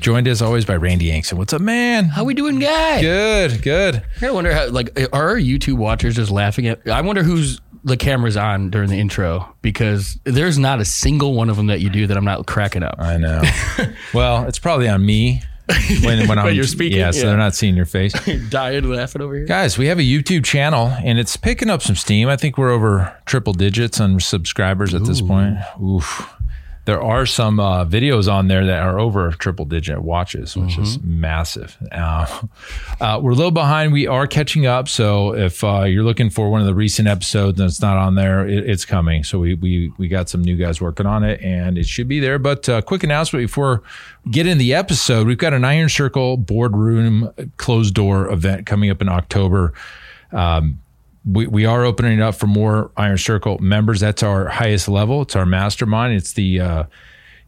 joined as always by Randy Yankson. What's up, man? How we doing, guy? Good, good. I wonder how, like, are our YouTube watchers just laughing at? I wonder who's the camera's on during the intro because there's not a single one of them that you do that I'm not cracking up. I know. well, it's probably on me when, when I'm you're speaking, Yeah, so yeah. they're not seeing your face. Dying laughing over here. Guys, we have a YouTube channel and it's picking up some steam. I think we're over triple digits on subscribers at this point. Oof. There are some uh, videos on there that are over triple digit watches, which is massive. Uh, uh, we're a little behind. We are catching up. So if uh, you're looking for one of the recent episodes and it's not on there, it, it's coming. So we, we we got some new guys working on it and it should be there. But uh, quick announcement before we get in the episode, we've got an Iron Circle boardroom closed door event coming up in October we, we are opening it up for more Iron Circle members. That's our highest level. It's our mastermind. It's the uh,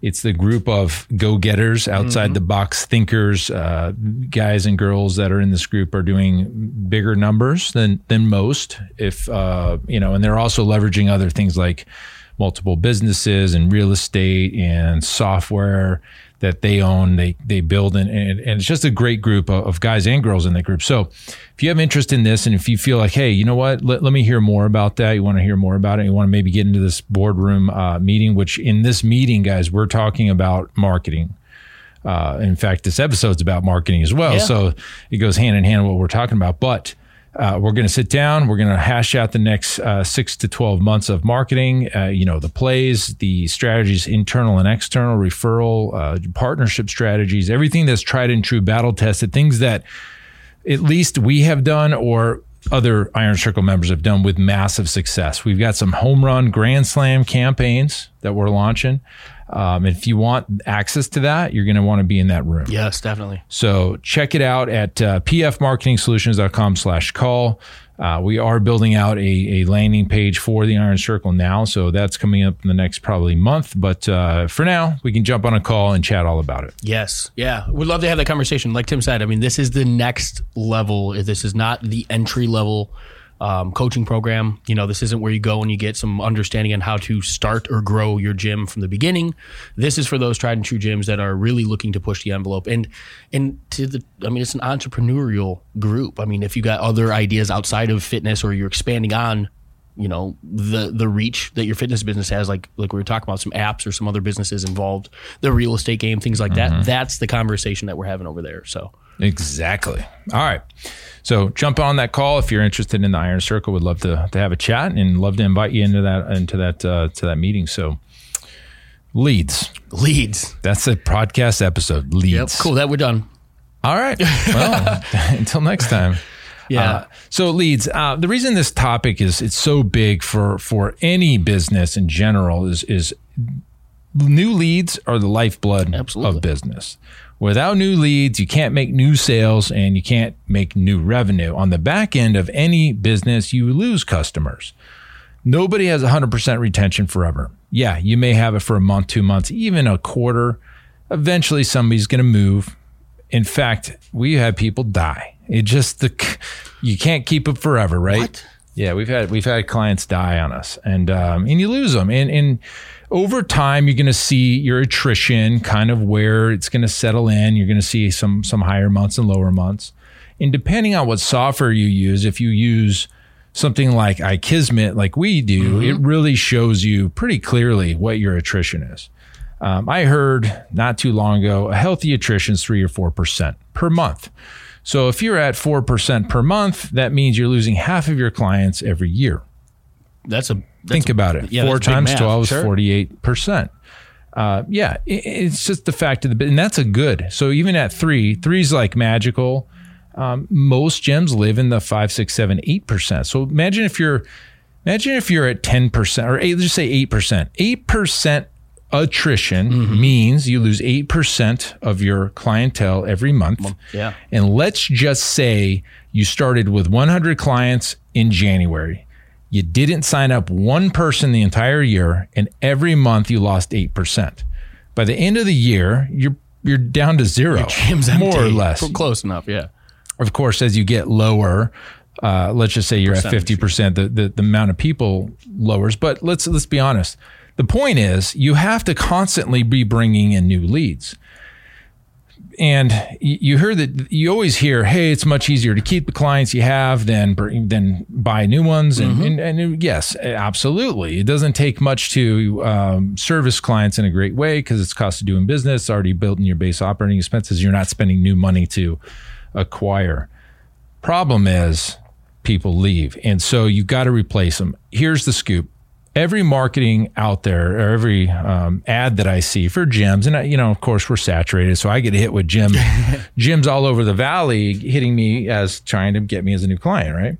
it's the group of go getters, outside the box thinkers, uh, guys and girls that are in this group are doing bigger numbers than than most. If uh, you know, and they're also leveraging other things like multiple businesses and real estate and software that they own, they they build, and and, and it's just a great group of, of guys and girls in that group. So if you have interest in this, and if you feel like, hey, you know what, let, let me hear more about that, you want to hear more about it, you want to maybe get into this boardroom uh, meeting, which in this meeting, guys, we're talking about marketing. Uh, in fact, this episode's about marketing as well, Yeah. so it goes hand in hand with what we're talking about, but. Uh, we're going to sit down. We're going to hash out the next uh, six to 12 months of marketing, uh, you know, the plays, the strategies, internal and external, referral, uh, partnership strategies, everything that's tried and true, battle tested, things that at least we have done or other Iron Circle members have done with massive success. We've got some home run grand slam campaigns that we're launching. Um, if you want access to that, you're going to want to be in that room. Yes, definitely. So check it out at uh, pfmarketingsolutions.com slash call. Uh, we are building out a, a landing page for the Iron Circle now. So that's coming up in the next probably month. But uh, for now, we can jump on a call and chat all about it. Yes. Yeah. We'd love to have that conversation. Like Tim said, I mean, this is the next level. This is not the entry level um, coaching program. You know, this isn't where you go and you get some understanding on how to start or grow your gym from the beginning. This is for those tried and true gyms that are really looking to push the envelope. And and to the, I mean, it's an entrepreneurial group. I mean, if you got other ideas outside of fitness or you're expanding on you know the the reach that your fitness business has like like we were talking about some apps or some other businesses involved the real estate game things like that that's the conversation that we're having over there so Exactly. All right. So jump on that call if you're interested in the Iron Circle. Would love to, to have a chat and love to invite you into that into that uh, to that meeting. So leads. leads That's a podcast episode. Leads. cool that we're done All right. Well, until next time. yeah Uh, so leads. Uh, the reason this topic is it's so big for for any business in general is is new leads are the lifeblood Absolutely. of business. Without new leads, you can't make new sales and you can't make new revenue. On the back end of any business, you lose customers. Nobody has 100% retention forever. Yeah, you may have it for a month, two months, even a quarter. Eventually, somebody's going to move. In fact, we had people die. It just the you can't keep it forever, right? What? Yeah, we've had we've had clients die on us, and um, and you lose them, and and over time you're going to see your attrition kind of where it's going to settle in. You're going to see some some higher months and lower months, and depending on what software you use, if you use something like iKismet, like we do, it really shows you pretty clearly what your attrition is. Um, I heard not too long ago a healthy attrition is three or four percent per month. So if you're at four percent per month, that means you're losing half of your clients every year. that's a Think about it. yeah, Four times math. twelve is Sure. forty-eight percent. Uh, yeah, it, it's just the fact of the bit, and that's a good. So even at three, three's like magical. Um, most gems live in the five, six, seven, eight percent. So imagine if you're, imagine if you're at ten percent or eight, let's just say eight percent. Eight percent attrition means you lose 8% of your clientele every month. Yeah. And let's just say you started with 100 clients in January. You didn't sign up one person the entire year, and every month you lost 8%. By the end of the year, you're you're down to zero, more or less. Close enough. Yeah. Of course, as you get lower, uh, let's just say you're at fifty percent, the, the the amount of people lowers. But let's let's be honest. The point is, you have to constantly be bringing in new leads. And you hear that you always hear, "Hey, it's much easier to keep the clients you have than than buy new ones." And, and, and yes, absolutely, it doesn't take much to um, service clients in a great way because it's cost of doing business, already built in your base operating expenses. You're not spending new money to acquire. Problem is, people leave, and so you've got to replace them. Here's the scoop: every marketing out there, or every um, ad that I see for gyms, and I, you know, of course, we're saturated, so I get hit with gym gyms all over the valley, hitting me as trying to get me as a new client. Right?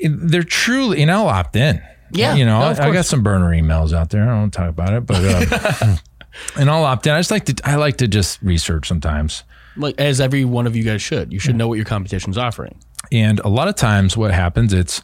They're truly, and I'll opt in. Yeah, you know, no, I got some burner emails out there. I don't want to talk about it, but. Uh, And I'll opt in. I just like to. I like to just research sometimes. Like as every one of you guys should. You should know what your competition's offering. And a lot of times what happens it's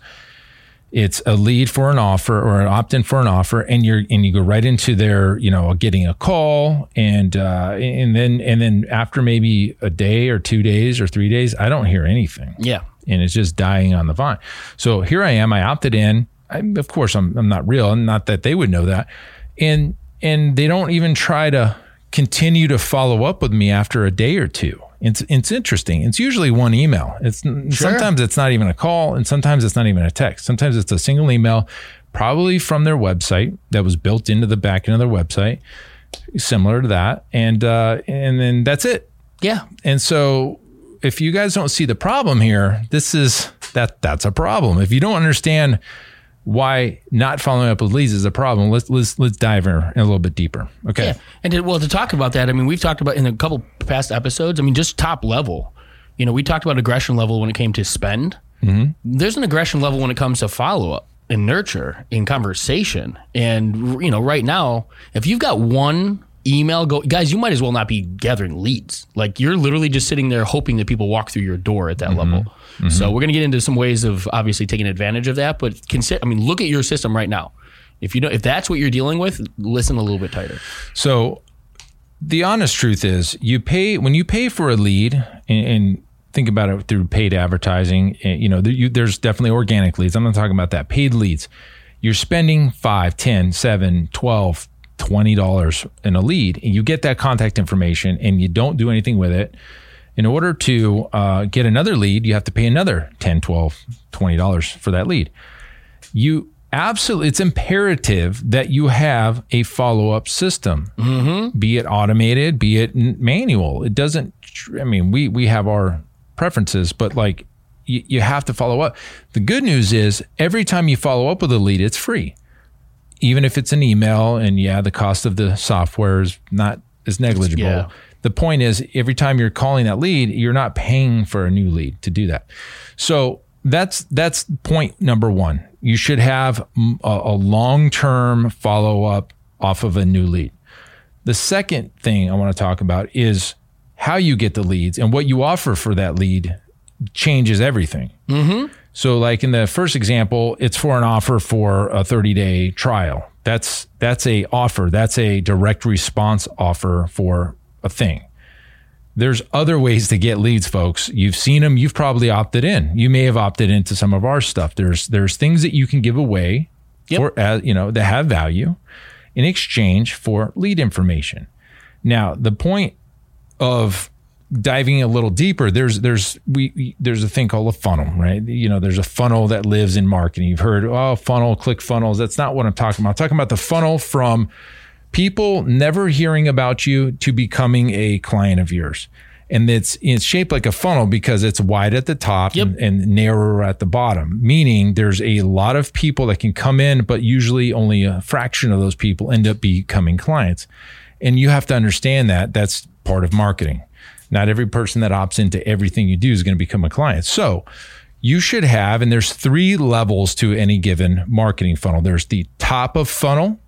it's a lead for an offer or an opt-in for an offer and you're and you go right into their, you know, getting a call and uh and then and then after maybe a day or 2 days or 3 days, I don't hear anything. Yeah. And it's just dying on the vine. So here I am, I opted in. I, of course I'm I'm not real, and not that they would know that. And and they don't even try to continue to follow up with me after a day or two. It's it's interesting. It's usually one email. It's sometimes it's not even a call, and sometimes it's not even a text. Sometimes it's a single email, probably from their website that was built into the back end of their website, similar to that, and uh, and then that's it. Yeah. And so if you guys don't see the problem here, this is that that's a problem. If you don't understand why not following up with leads is a problem, let's let's let's dive in a little bit deeper. Okay. Yeah. And to, well, to talk about that, I mean, we've talked about in a couple past episodes. I mean, just top level. You know, we talked about aggression level when it came to spend. Mm-hmm. There's an aggression level when it comes to follow up and nurture in conversation. And you know, right now, if you've got one email go, guys, you might as well not be gathering leads. Like you're literally just sitting there hoping that people walk through your door at that level. So we're gonna get into some ways of obviously taking advantage of that. But consider, I mean, look at your system right now. If you know if that's what you're dealing with, listen a little bit tighter. So the honest truth is you pay when you pay for a lead and, and think about it through paid advertising, eh, you know, there, you, there's definitely organic leads. I'm not talking about that. Paid leads. You're spending five, ten, seven, twelve, twenty dollars in a lead and you get that contact information and you don't do anything with it. In order to uh, get another lead, you have to pay another 10, 12, 20 dollars for that lead. You absolutely it's imperative that you have a follow-up system be it automated be it n- manual. It doesn't tr- i mean we we have our preferences but like you, you have to follow up. The good news is every time you follow up with a lead it's free. Even if it's an email and yeah the cost of the software is not is negligible. Yeah. The point is every time you're calling that lead you're not paying for a new lead to do that. So that's that's point number one. You should have a, a long-term follow-up off of a new lead. The second thing i want to talk about is how you get the leads and what you offer for that lead changes everything. Mm-hmm. So like in the first example, it's for an offer for a 30 day trial. That's that's a offer. That's a direct response offer for a thing. There's other ways to get leads, folks. You've seen them. You've probably opted in. You may have opted into some of our stuff. There's there's things that you can give away for uh, you know that have value in exchange for lead information. Now, the point of diving a little deeper, there's there's we, we there's a thing called a funnel, right? You know, there's a funnel that lives in marketing. You've heard, oh, funnel, ClickFunnels. That's not what I'm talking about. I'm talking about the funnel from people never hearing about you to becoming a client of yours. And it's it's shaped like a funnel because it's wide at the top and, and narrower at the bottom. Meaning there's a lot of people that can come in, but usually only a fraction of those people end up becoming clients. And you have to understand that that's part of marketing. Not every person that opts into everything you do is going to become a client. So you should have, and there's three levels to any given marketing funnel. There's the top of funnel,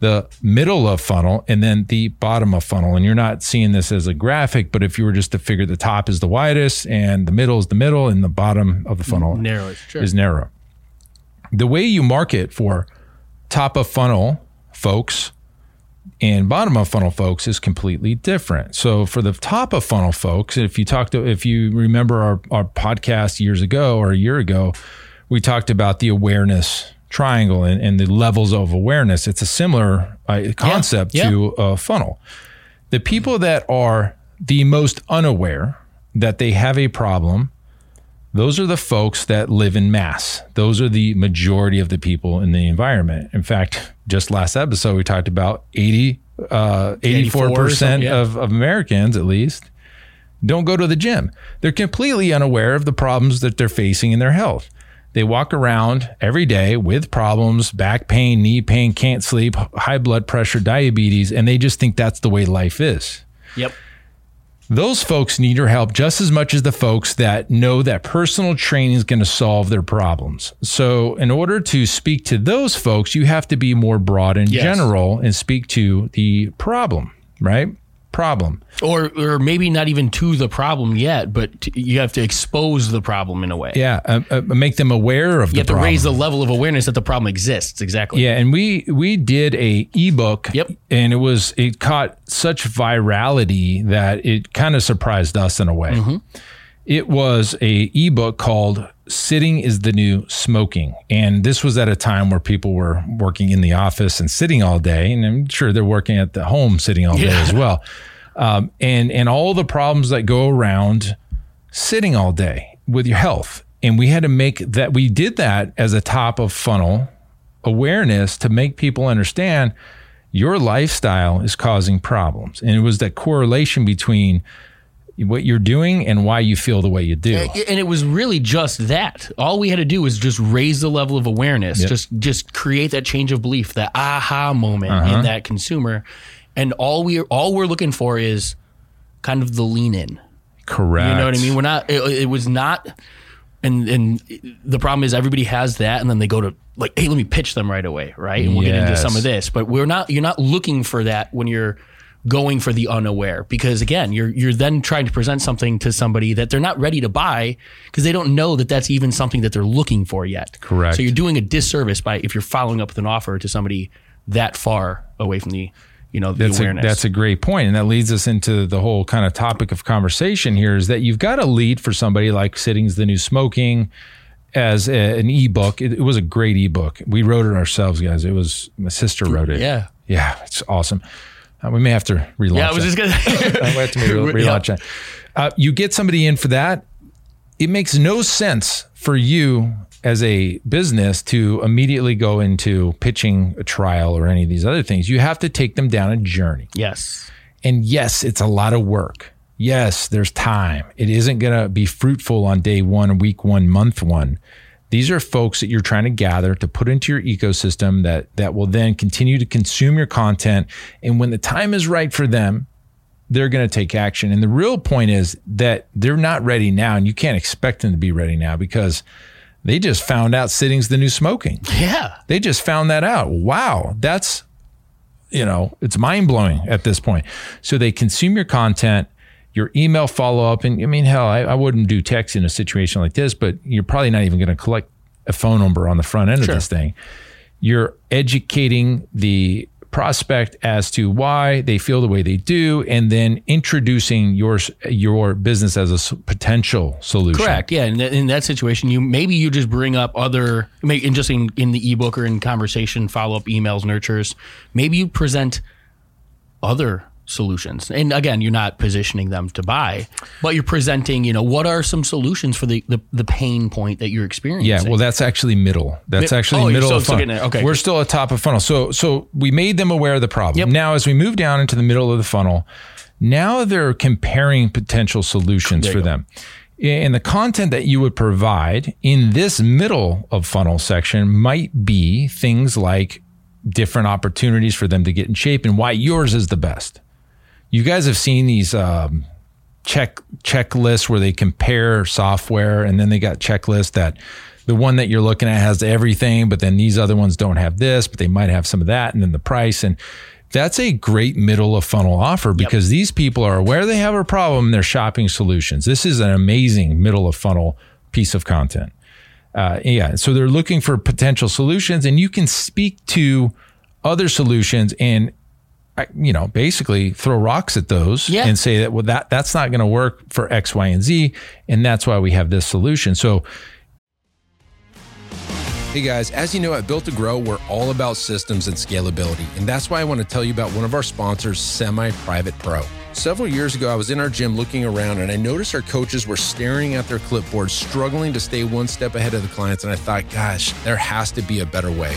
the middle of funnel and then the bottom of funnel. And you're not seeing this as a graphic, but if you were just to figure the top is the widest and the middle is the middle and the bottom of the funnel Narrow, sure. is narrow. The way you market for top of funnel folks and bottom of funnel folks is completely different. So for the top of funnel folks, if you talk to if you remember our, our podcast years ago or a year ago, we talked about the awareness triangle and, and the levels of awareness. It's a similar uh, concept yeah. to a funnel. The people that are the most unaware that they have a problem, those are the folks that live in mass. Those are the majority of the people in the environment. In fact, just last episode, we talked about 80, uh, 84 or 84% yeah. of, of Americans, at least, don't go to the gym. They're completely unaware of the problems that they're facing in their health. They walk around every day with problems, back pain, knee pain, can't sleep, high blood pressure, diabetes, and they just think that's the way life is. Yep. Those folks need your help just as much as the folks that know that personal training is going to solve their problems. So, in order to speak to those folks, you have to be more broad and Yes. general and speak to the problem, right? Problem. Or or maybe not even to the problem yet, but t- you have to expose the problem in a way. Yeah, uh, uh, make them aware of You the have to problem. raise the level of awareness that the problem exists. Exactly. Yeah, and we we did a ebook. Yep. And it was it caught such virality that it kind of surprised us in a way. Mm-hmm. It was a ebook called "Sitting is the New Smoking," and this was at a time where people were working in the office and sitting all day, and I'm sure they're working at the home sitting all day Yeah. as well. Um, and and all the problems that go around sitting all day with your health. And we had to make that, we did that as a top of funnel awareness to make people understand your lifestyle is causing problems. And it was that correlation between what you're doing and why you feel the way you do. and it was really just that. All we had to do was just raise the level of awareness, Yep. just just create that change of belief, that aha moment Uh-huh. in that consumer. And all we all we're looking for is kind of the lean in. Correct. You know what I mean? We're not. It, it was not. And and the problem is everybody has that, and then they go to like, hey, let me pitch them right away, right? And we'll get into some of this, but we're not. You're not looking for that when you're going for the unaware, because again, you're you're then trying to present something to somebody that they're not ready to buy because they don't know that that's even something that they're looking for yet. Correct. So you're doing a disservice by if you're following up with an offer to somebody that far away from the you know the that's a, awareness. that's a great point and that leads us into the whole kind of topic of conversation here is that you've got a lead for somebody like sitting's the new smoking as a, an ebook it, it was a great ebook we wrote it ourselves guys it was my sister wrote it yeah. yeah it's awesome uh, we may have to relaunch Yeah, I was that. just gonna. Uh, we have to re- relaunch that. Uh, you get somebody in for that. It makes no sense for you as a business to immediately go into pitching a trial or any of these other things. You have to take them down a journey. yes. And yes, it's a lot of work. Yes, there's time. It isn't going to be fruitful on day one, week one, month one. These are folks that you're trying to gather to put into your ecosystem that that will then continue to consume your content. And when the time is right for them, they're going to take action. And the real point is that they're not ready now, and you can't expect them to be ready now because they just found out sitting's the new smoking. Yeah. They just found that out. Wow, that's you know, it's mind blowing at this point. So they consume your content, your email follow up, and I mean, hell, I, I wouldn't do text in a situation like this, but you're probably not even going to collect a phone number on the front end Sure. of this thing. You're educating the prospect as to why they feel the way they do, and then introducing your your business as a potential solution. Correct. Yeah. In that, in that situation, you maybe you just bring up other, in just in, in the ebook or in conversation, follow up emails, nurtures. Maybe you present other solutions. And again, you're not positioning them to buy, but you're presenting, you know, what are some solutions for the, the, the pain point that you're experiencing? Yeah, well, that's actually middle. That's Mi- actually oh, middle of funnel. Okay. We're still at top of funnel. So, so we made them aware of the problem. Yep. Now, as we move down into the middle of the funnel, now they're comparing potential solutions There for them. And the content that you would provide in this middle of funnel section might be things like different opportunities for them to get in shape and why yours is the best. You guys have seen these um, check checklists where they compare software, and then they got checklists that the one that you're looking at has everything, but then these other ones don't have this, but they might have some of that, and then the price. And that's a great middle of funnel offer because these people are aware they have a problem. They're shopping solutions. This is an amazing middle of funnel piece of content. Uh, yeah. So they're looking for potential solutions, and you can speak to other solutions and I- you know basically throw rocks at those Yeah. and say that well that that's not going to work for X, Y, and Z, and that's why we have this solution. So Hey guys, as you know, at Built to Grow, we're all about systems and scalability. And that's why I want to tell you about one of our sponsors, Semi Private Pro. Several years ago, I was in our gym looking around and I noticed our coaches were staring at their clipboards, struggling to stay one step ahead of the clients. And I thought, gosh, there has to be a better way.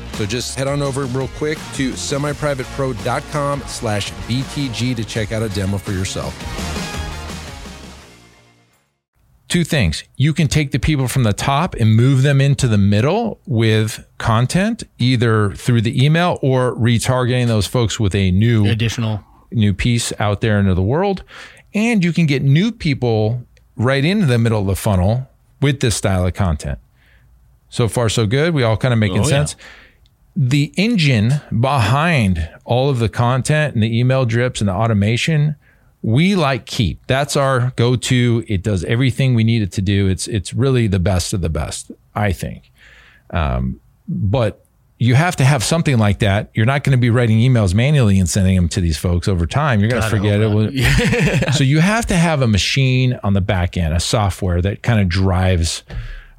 So just head on over real quick to semiprivatepro.com slash BTG to check out a demo for yourself. two things. You can take the people from the top and move them into the middle with content, either through the email or retargeting those folks with a new Additional. new piece out there into the world. And you can get new people right into the middle of the funnel with this style of content. So far, so good. We all kind of making Oh, yeah. The engine behind all of the content and the email drips and the automation, we like Keap. That's our go-to. It does everything we need it to do. It's it's really the best of the best, I think. Um, but you have to have something like that. You're not going to be writing emails manually and sending them to these folks over time. You're going to forget it. so you have to have a machine on the back end, a software that kind of drives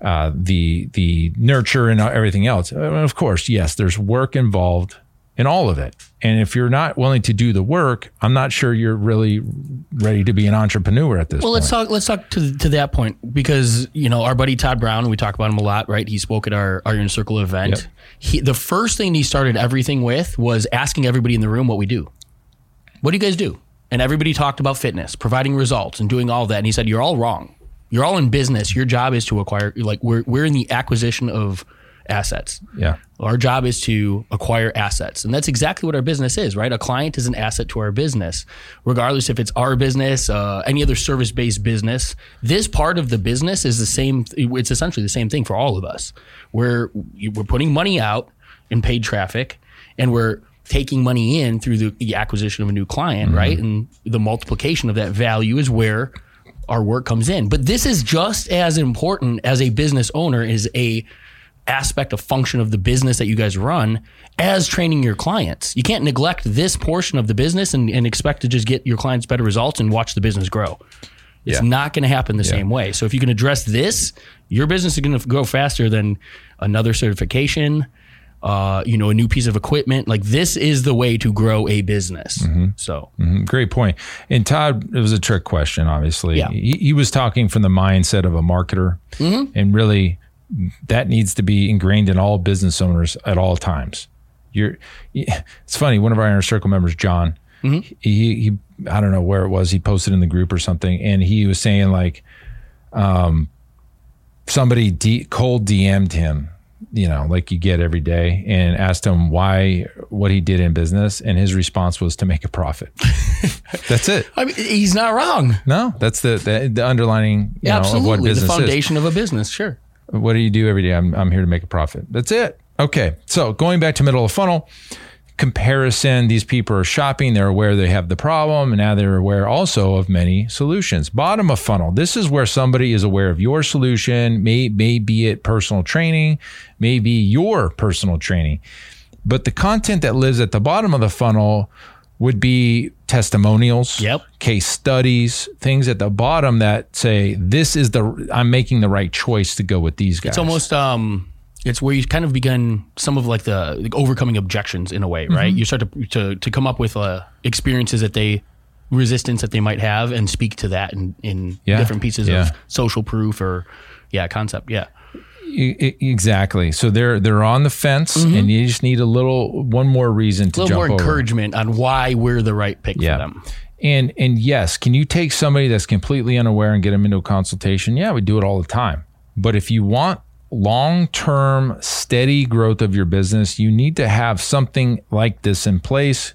uh, the the nurture and everything else. And of course, yes, there's work involved in all of it. And if you're not willing to do the work, I'm not sure you're really ready to be an entrepreneur at this Well, point. let's talk. Let's talk to to that point because you know our buddy Todd Brown. We talk about him a lot, right? He spoke at our our Iron Circle event. Yep. He, the first thing he started everything with was asking everybody in the room what we do. What do you guys do? And everybody talked about fitness, providing results, and doing all that. And he said, "You're all wrong. You're all in business. Your job is to acquire. Like we're we're in the acquisition of assets. yeah. Our job is to acquire assets. And that's exactly what our business is, right? A client is an asset to our business, regardless if it's our business, uh, any other service based business. This part of the business is the same, it's essentially the same thing for all of us. We're, we're putting money out in paid traffic and we're taking money in through the, the acquisition of a new client, right? And the multiplication of that value is where our work comes in. But this is just as important as a business owner is a aspect of function of the business that you guys run as training your clients. You can't neglect this portion of the business and, and expect to just get your clients better results and watch the business grow. It's Yeah. not going to happen the same way. So if you can address this, your business is going to grow faster than another certification, uh, you know, a new piece of equipment. Like this is the way to grow a business. So Mhm. Great point. And Todd, it was a trick question, obviously. Yeah. He, he was talking from the mindset of a marketer. And really, that needs to be ingrained in all business owners at all times. You're, it's funny, one of our Iron Circle members, John, he, he, I don't know where it was, he posted in the group or something, and he was saying, like, um, somebody D, cold DM'd him, you know, like you get every day, and asked him why, what he did in business. And his response was to make a profit. that's it. I mean, he's not wrong. No, that's the, the, the underlining, you know, of what Absolutely, business the is. foundation of a business. Sure. What do you do every day? I'm, I'm here to make a profit. That's it. Okay. So going back to middle of funnel comparison, these people are shopping. They're aware they have the problem. And now they're aware also of many solutions. Bottom of funnel. This is where somebody is aware of your solution. May, may be it personal training, maybe your personal training. But the content that lives at the bottom of the funnel would be testimonials, Yep. case studies, things at the bottom that say this is the I'm making the right choice to go with these guys. It's almost um it's where you kind of begin some of like the like overcoming objections in a way, Mm-hmm. right? You start to to to come up with uh, experiences that they resistance that they might have and speak to that in in Yeah. different pieces Yeah. of social proof or yeah, concept. Yeah. Exactly. So they're they're on the fence, and you just need a little one more reason to Mm-hmm. A little jump more over. encouragement on why we're the right pick Yeah. for them. And and yes, can you take somebody that's completely unaware and get them into a consultation? Yeah, we do it all the time. But if you want long-term steady growth of your business, you need to have something like this in place,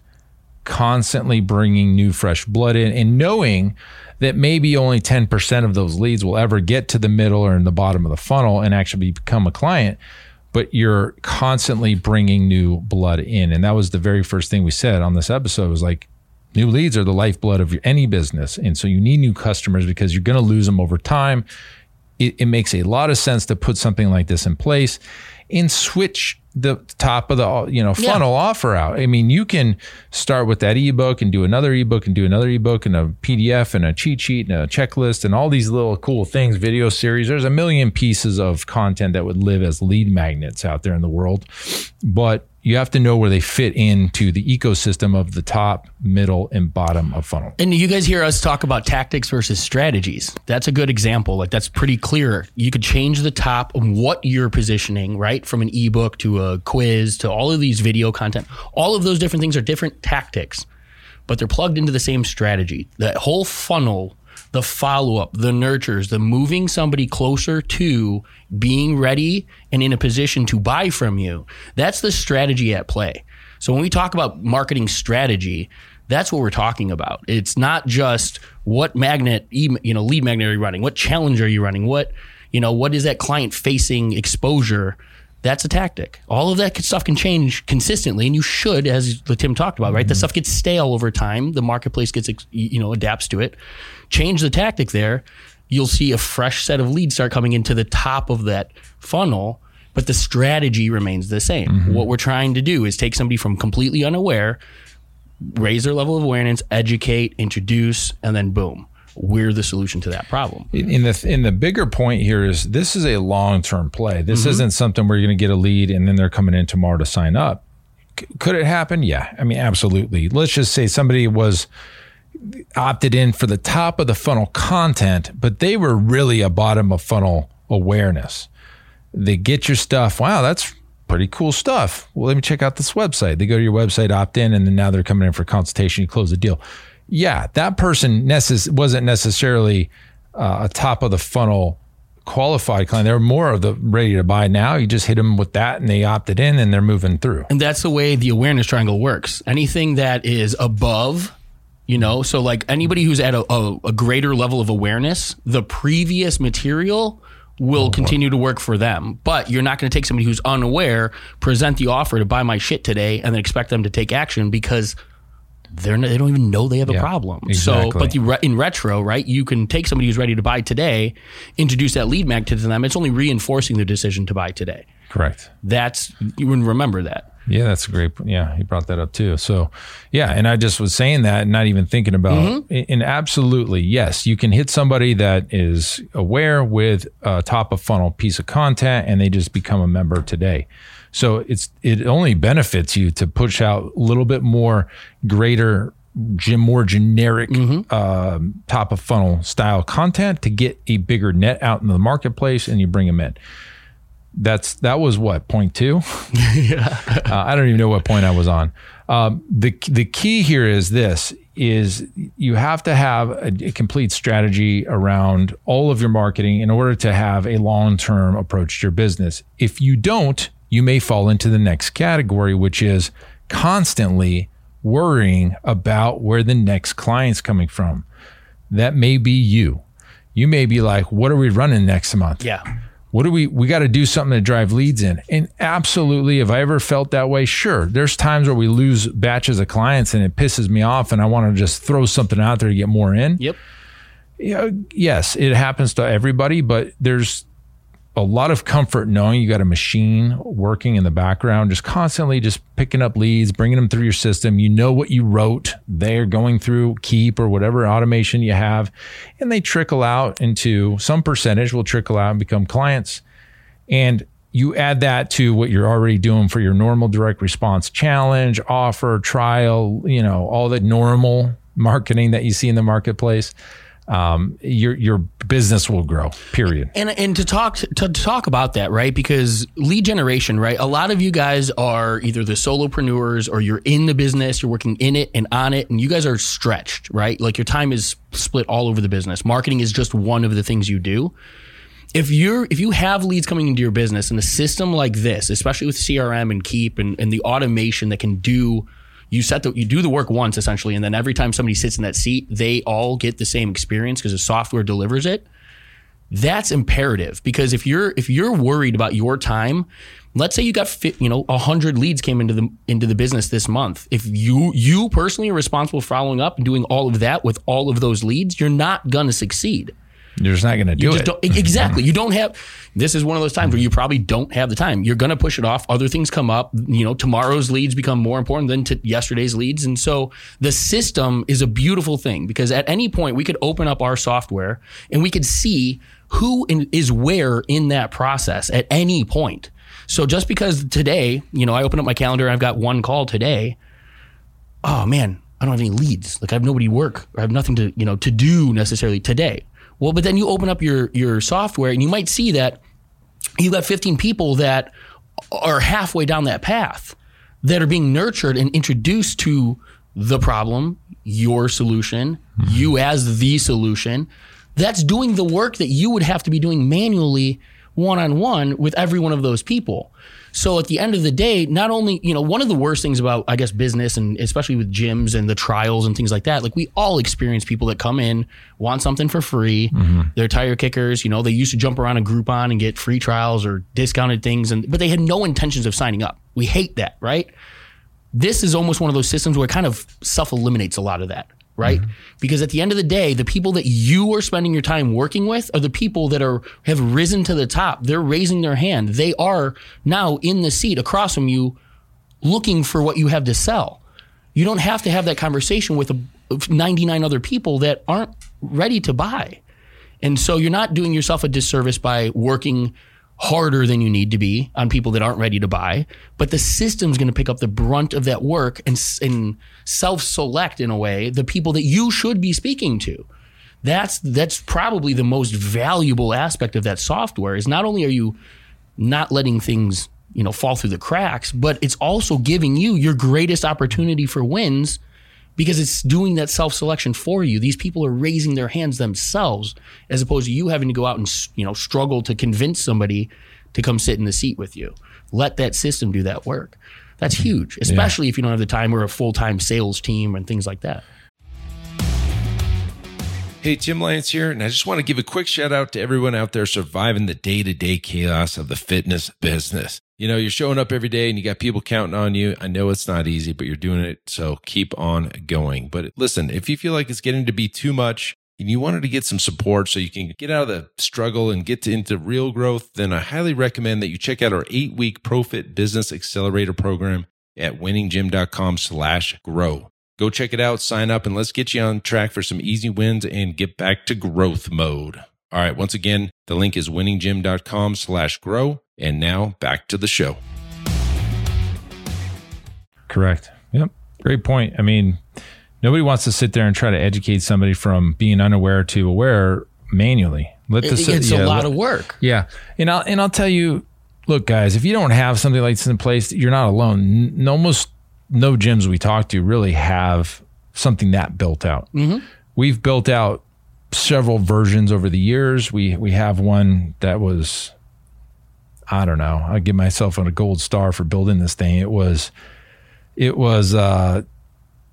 constantly bringing new fresh blood in and knowing that maybe only 10% of those leads will ever get to the middle or in the bottom of the funnel and actually become a client but you're constantly bringing new blood in. And that was the very first thing we said on this episode was like new leads are the lifeblood of your, any business. And so you need new customers because you're going to lose them over time it, it makes a lot of sense to put something like this in place and switch the top of the you know funnel offer out. I mean, you can start with that ebook and do another ebook and do another ebook and a PDF and a cheat sheet and a checklist and all these little cool things, video series. There's a million pieces of content that would live as lead magnets out there in the world, but you have to know where they fit into the ecosystem of the top, middle, and bottom of funnel. And you guys hear us talk about tactics versus strategies. That's a good example. Like that's pretty clear. You could change the top of what you're positioning, right? From an ebook to a quiz to all of these video content. All of those different things are different tactics, but they're plugged into the same strategy. That whole funnel, the follow up, the nurtures, the moving somebody closer to being ready and in a position to buy from you. That's the strategy at play. So when we talk about marketing strategy, that's what we're talking about. It's not just what magnet, you know, lead magnet are you running? What challenge are you running? What, you know, what is that client facing exposure? That's a tactic. All of that stuff can change consistently, and you should, as Tim talked about, right? The mm-hmm. stuff gets stale over time. The marketplace gets, you know, adapts to it. Change the tactic there. You'll see a fresh set of leads start coming into the top of that funnel, but the strategy remains the same. Mm-hmm. What we're trying to do is take somebody from completely unaware, raise their level of awareness, educate, introduce, and then boom, we're the solution to that problem. in the in the bigger point here is this is a long term play. This Mm-hmm. isn't something where you're going to get a lead and then they're coming in tomorrow to sign up. C- could it happen? Yeah, I mean, absolutely. Let's just say somebody was opted in for the top of the funnel content, but they were really a bottom of funnel awareness. They get your stuff. Wow, that's pretty cool stuff. Well, let me check out this website. They go to your website, opt in, and then now they're coming in for consultation. You close the deal. Yeah, that person necess- wasn't necessarily uh, a top of the funnel qualified client. They're more of the ready to buy now. You just hit them with that, and they opted in, and they're moving through. And that's the way the awareness triangle works. Anything that is above, you know, so like anybody who's at a, a, a greater level of awareness, the previous material will continue to work for them. But you're not going to take somebody who's unaware, present the offer to buy my shit today, and then expect them to take action because they're not, they don't even know they have a problem. exactly. So, but the, in retro, right, you can take somebody who's ready to buy today, introduce that lead magnet to them. It's only reinforcing their decision to buy today. Correct. That's you wouldn't remember that. Yeah, that's a great. Yeah, he brought that up too. So, yeah, and I just was saying that, and not even thinking about. Mm-hmm. And absolutely, yes, you can hit somebody that is aware with a top of funnel piece of content, and they just become a member today. So it's it only benefits you to push out a little bit more greater, more generic um, top of funnel style content to get a bigger net out in the marketplace, and you bring them in that's that was what point two. uh, I don't even know what point I was on. Um, the the key here is this: is you have to have a, a complete strategy around all of your marketing in order to have a long term approach to your business. If you don't, you may fall into the next category, which is constantly worrying about where the next client's coming from. That may be you. You may be like, "What are we running next month?" Yeah. what do we we got to do something to drive leads in and absolutely have i ever felt that way sure there's times where we lose batches of clients and it pisses me off and i want to just throw something out there to get more in Yep. yeah, yes it happens to everybody but there's a lot of comfort knowing you got a machine working in the background, just constantly just picking up leads, bringing them through your system. You know what you wrote. They're going through Keap or whatever automation you have, and they trickle out into some percentage will trickle out and become clients. And you add that to what you're already doing for your normal direct response challenge, offer, trial, you know, all the normal marketing that you see in the marketplace um, your your business will grow. Period. And and to talk to talk about that, right? Because lead generation, right? A lot of you guys are either the solopreneurs or you're in the business, you're working in it and on it, and you guys are stretched, right? Like your time is split all over the business. Marketing is just one of the things you do. If you're if you have leads coming into your business and a system like this, especially with CRM and Keap and, and the automation that can do you set the you do the work once essentially, and then every time somebody sits in that seat, they all get the same experience because the software delivers it. That's imperative because if you're if you're worried about your time, let's say you got you know hundred leads came into the into the business this month. If you you personally are responsible for following up and doing all of that with all of those leads, you're not gonna succeed. You're just not going to do it. exactly. Mm-hmm. you don't have. This is one of those times where you probably don't have the time. You're going to push it off. Other things come up. You know, tomorrow's leads become more important than to yesterday's leads, and so the system is a beautiful thing because at any point we could open up our software and we could see who in, is where in that process at any point. So just because today, you know, I open up my calendar and I've got one call today. Oh man, I don't have any leads. Like I have nobody work or I have nothing to, you know, to do necessarily today. Well, but then you open up your your software and you might see that you got 15 people that are halfway down that path that are being nurtured and introduced to the problem, your solution, mm-hmm. you as the solution. That's doing the work that you would have to be doing manually one on one with every one of those people. So at the end of the day, not only, you know, one of the worst things about, I guess, business and especially with gyms and the trials and things like that, like we all experience people that come in, want something for free. Mm-hmm. They're tire kickers, you know, they used to jump around a Groupon and get free trials or discounted things, and but they had no intentions of signing up. We hate that, right? This is almost one of those systems where it kind of self eliminates a lot of that right? Mm-hmm. Because at the end of the day, the people that you are spending your time working with are the people that are have risen to the top. They're raising their hand. They are now in the seat across from you looking for what you have to sell. You don't have to have that conversation with 99 other people that aren't ready to buy. And so you're not doing yourself a disservice by working harder than you need to be on people that aren't ready to buy. But the system's going to pick up the brunt of that work and, and self select in a way the people that you should be speaking to. That's that's probably the most valuable aspect of that software. Is not only are you not letting things you know fall through the cracks, but it's also giving you your greatest opportunity for wins because it's doing that self selection for you. These people are raising their hands themselves as opposed to you having to go out and you know struggle to convince somebody to come sit in the seat with you. Let that system do that work. That's mm-hmm. huge, especially yeah. if you don't have the time or a full time sales team and things like that. Hey, Tim Lance here, and I just want to give a quick shout out to everyone out there surviving the day to day chaos of the fitness business you know, you're showing up every day and you got people counting on you. I know it's not easy, but you're doing it. So keep on going. But listen, if you feel like it's getting to be too much and you wanted to get some support so you can get out of the struggle and get to, into real growth, then I highly recommend that you check out our eight week Profit Business Accelerator program at winninggym.com slash grow. Go check it out, sign up, and let's get you on track for some easy wins and get back to growth mode. All right. Once again, the link is winninggym.com slash grow. And now back to the show. Correct. Yep. Great point. I mean, nobody wants to sit there and try to educate somebody from being unaware to aware manually. Let the, it's yeah, a lot let, of work. Yeah. And I'll, and I'll tell you, look, guys, if you don't have something like this in place, you're not alone. N- almost no gyms we talk to really have something that built out. Mm-hmm. We've built out several versions over the years. We we have one that was I don't know. I give myself a gold star for building this thing. It was it was uh,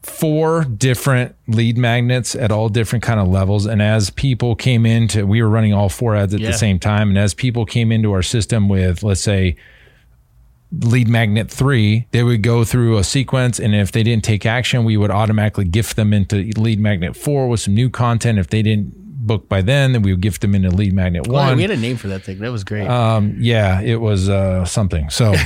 four different lead magnets at all different kind of levels and as people came into we were running all four ads at yeah. the same time and as people came into our system with let's say lead magnet three, they would go through a sequence. And if they didn't take action, we would automatically gift them into lead magnet four with some new content. If they didn't book by then, then we would gift them into lead magnet one. we had a name for that thing. That was great. um, yeah, it was uh, something. So.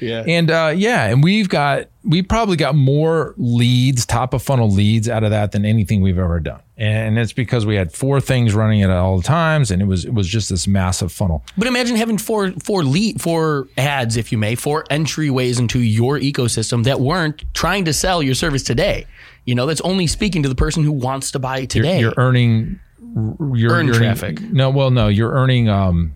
yeah. And uh, yeah, and we've got we probably got more leads, top of funnel leads out of that than anything we've ever done. And it's because we had four things running at all times, and it was it was just this massive funnel. But imagine having four four lead four ads, if you may, four entryways into your ecosystem that weren't trying to sell your service today. You know, that's only speaking to the person who wants to buy today. You're earning you're Earn you're earning- traffic. No, well, no, you're earning um,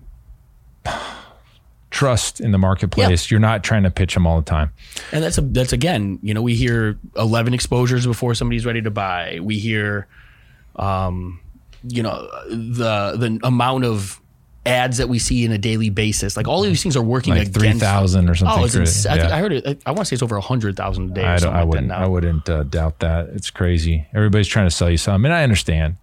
trust in the marketplace. You're not trying to pitch them all the time. And that's a, that's again, you know, we hear 11 exposures before somebody's ready to buy. We hear, um, you know, the the amount of ads that we see in a daily basis. Like all of these things are working Like against. three thousand or something. Oh, it's ins- I, Yeah. I heard it. I, I want to say it's over hundred thousand a day. I, don't, I like wouldn't. That now. I wouldn't uh, doubt that. It's crazy. Everybody's trying to sell you something, and I understand.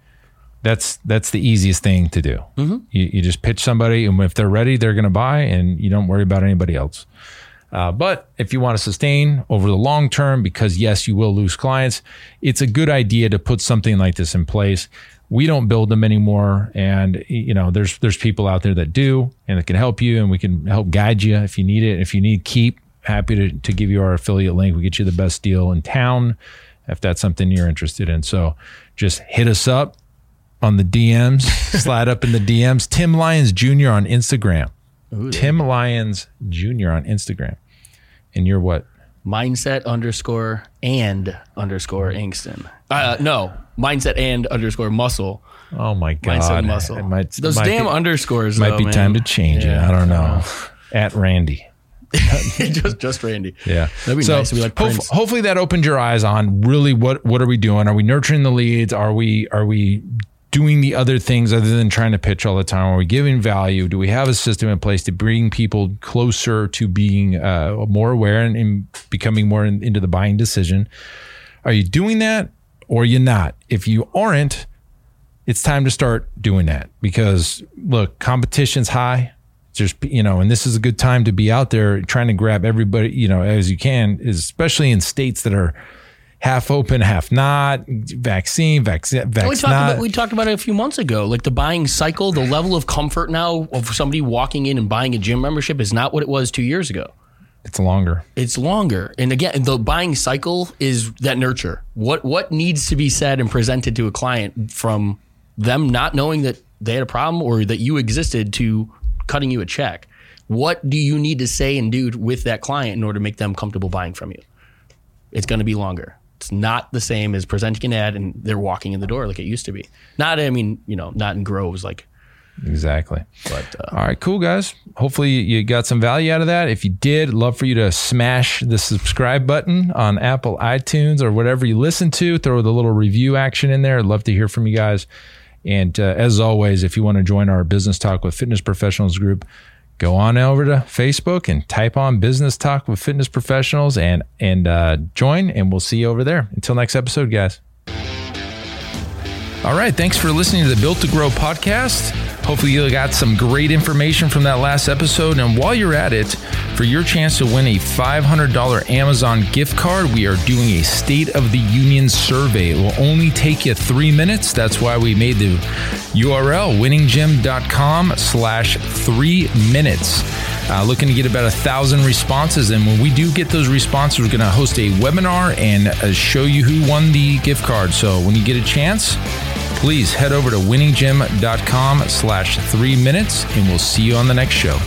That's that's the easiest thing to do. Mm-hmm. You, you just pitch somebody, and if they're ready, they're going to buy, and you don't worry about anybody else. Uh, but if you want to sustain over the long term, because yes, you will lose clients, it's a good idea to put something like this in place. We don't build them anymore, and you know there's there's people out there that do, and that can help you, and we can help guide you if you need it. If you need Keap, happy to to give you our affiliate link. We get you the best deal in town if that's something you're interested in. So just hit us up on the DMs, slide up in the DMs. Tim Lyons Jr. on Instagram. Tim Lyons Jr. on Instagram. And you're what? mindset underscore and underscore Angston. Uh, no, mindset and underscore muscle. Oh my God. Mindset and muscle. It might, Those might damn be, underscores. might though, be man. time to change it. I don't know. At Randy. just just Randy. Yeah. That'd be nice be like hof- hopefully that opened your eyes on really what what are we doing? Are we nurturing the leads? Are we are we doing the other things other than trying to pitch all the time? Are we giving value? Do we have a system in place to bring people closer to being uh, more aware and, and becoming more in, into the buying decision? Are you doing that or you not? If you aren't, it's time to start doing that because look, competition's high. There's, you know, and this is a good time to be out there trying to grab everybody, you know, as you can, especially in states that are half open, half not, vaccine, vaccine, We vaccine. talked, about, we talked about it a few months ago. Like the buying cycle, the level of comfort now of somebody walking in and buying a gym membership is not what it was two years ago. it's longer. It's longer. And again, the buying cycle is that nurture. What what needs to be said and presented to a client from them not knowing that they had a problem or that you existed to cutting you a check. What do you need to say and do with that client in order to make them comfortable buying from you? It's going to be longer. It's not the same as presenting an ad and they're walking in the door like it used to be. Not, I mean, you know, not in groves like, Exactly. but uh, All right, cool guys. Hopefully you got some value out of that. If you did, love for you to smash the subscribe button on Apple iTunes or whatever you listen to. Throw the little review action in there. I'd love to hear from you guys. And uh, as always, if you want to join our Business Talk with Fitness Professionals group, go on over to Facebook and type on Business Talk with Fitness Professionals and and uh, join. And we'll see you over there. Until next episode, guys. All right. Thanks for listening to the Built to Grow podcast. Hopefully, you got some great information from that last episode. And while you're at it, for your chance to win a $500 Amazon gift card, we are doing a State of the Union survey. It will only take you three minutes. That's why we made the URL winninggym.com slash three minutes. Uh, looking to get about a thousand responses. And when we do get those responses, we're going to host a webinar and uh, show you who won the gift card. So when you get a chance, please head over to winninggym.com slash three minutes and we'll see you on the next show.